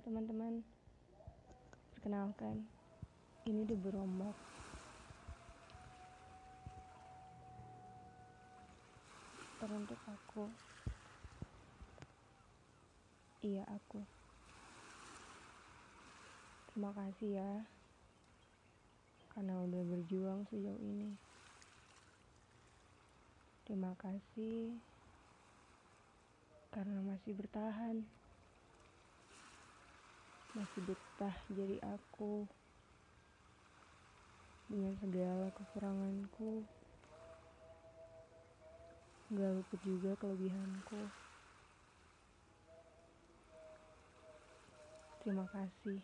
Teman-teman, perkenalkan, ini The Berombak. Teruntuk aku, iya aku. Terima kasih ya, karena udah berjuang sejauh ini. Terima kasih karena masih bertahan masih betah jadi aku. Dengan segala kekuranganku. Gak luput juga kelebihanku. Terima kasih.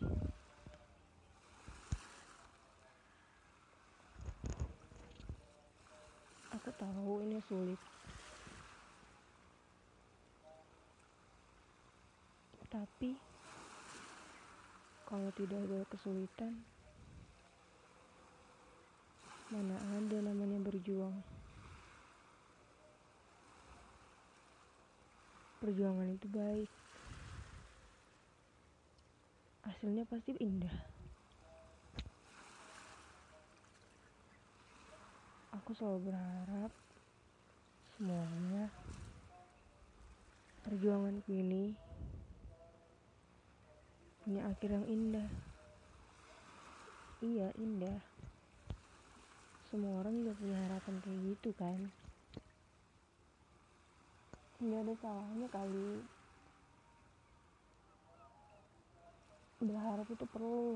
Aku tahu ini sulit. Tapi kalau tidak ada kesulitan, mana ada namanya berjuang. Perjuangan itu baik. Hasilnya pasti indah. Aku selalu berharap semuanya perjuangan ini punya akhir yang indah. Iya, indah. Semua orang juga punya harapan kayak gitu kan. Nggak ada salahnya kali. Berharap itu perlu.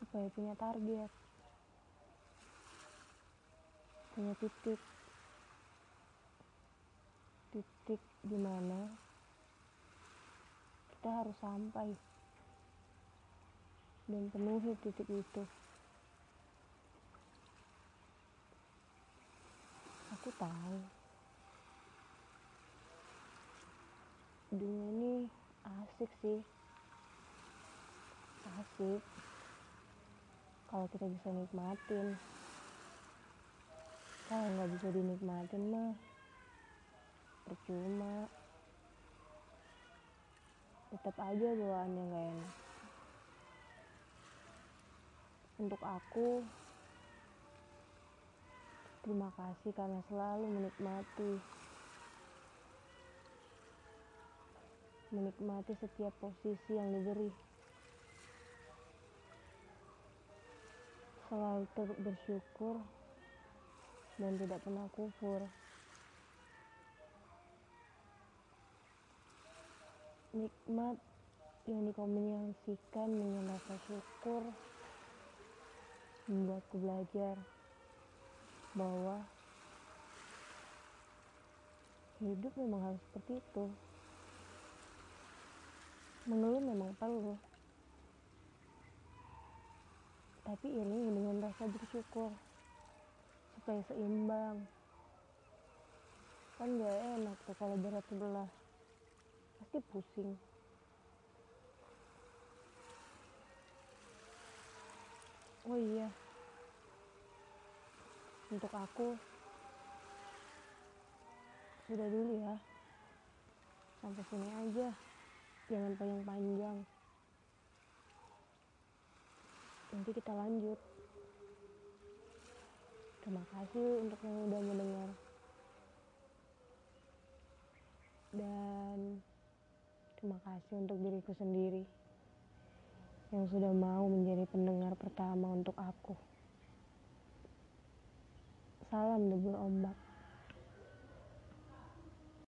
Supaya punya target. Punya titik titik di mana kita harus sampai dan penuhi titik itu. Aku tahu. Dunia ini asik sih. Asik. Kalau kita bisa nikmatin. Kalau nggak bisa dinikmatin mah percuma. Tetap aja bawaannya gak enak. Untuk aku terima kasih karena selalu menikmati menikmati setiap posisi yang diberi. Selalu bersyukur dan tidak pernah kufur nikmat yang dikombinasikan dengan rasa syukur membuatku belajar bahwa hidup memang harus seperti itu. Mengeluh memang perlu. Tapi iringi dengan rasa bersyukur supaya seimbang. Kan gak enak tuh kalau berat sebelah pasti pusing. Oh iya. Untuk aku sudah dulu ya. Sampai sini aja. Jangan panjang-panjang. Nanti kita lanjut. Terima kasih untuk yang udah mendengar. Dan Terima kasih untuk diriku sendiri yang sudah mau menjadi pendengar pertama untuk aku. Salam debur ombak.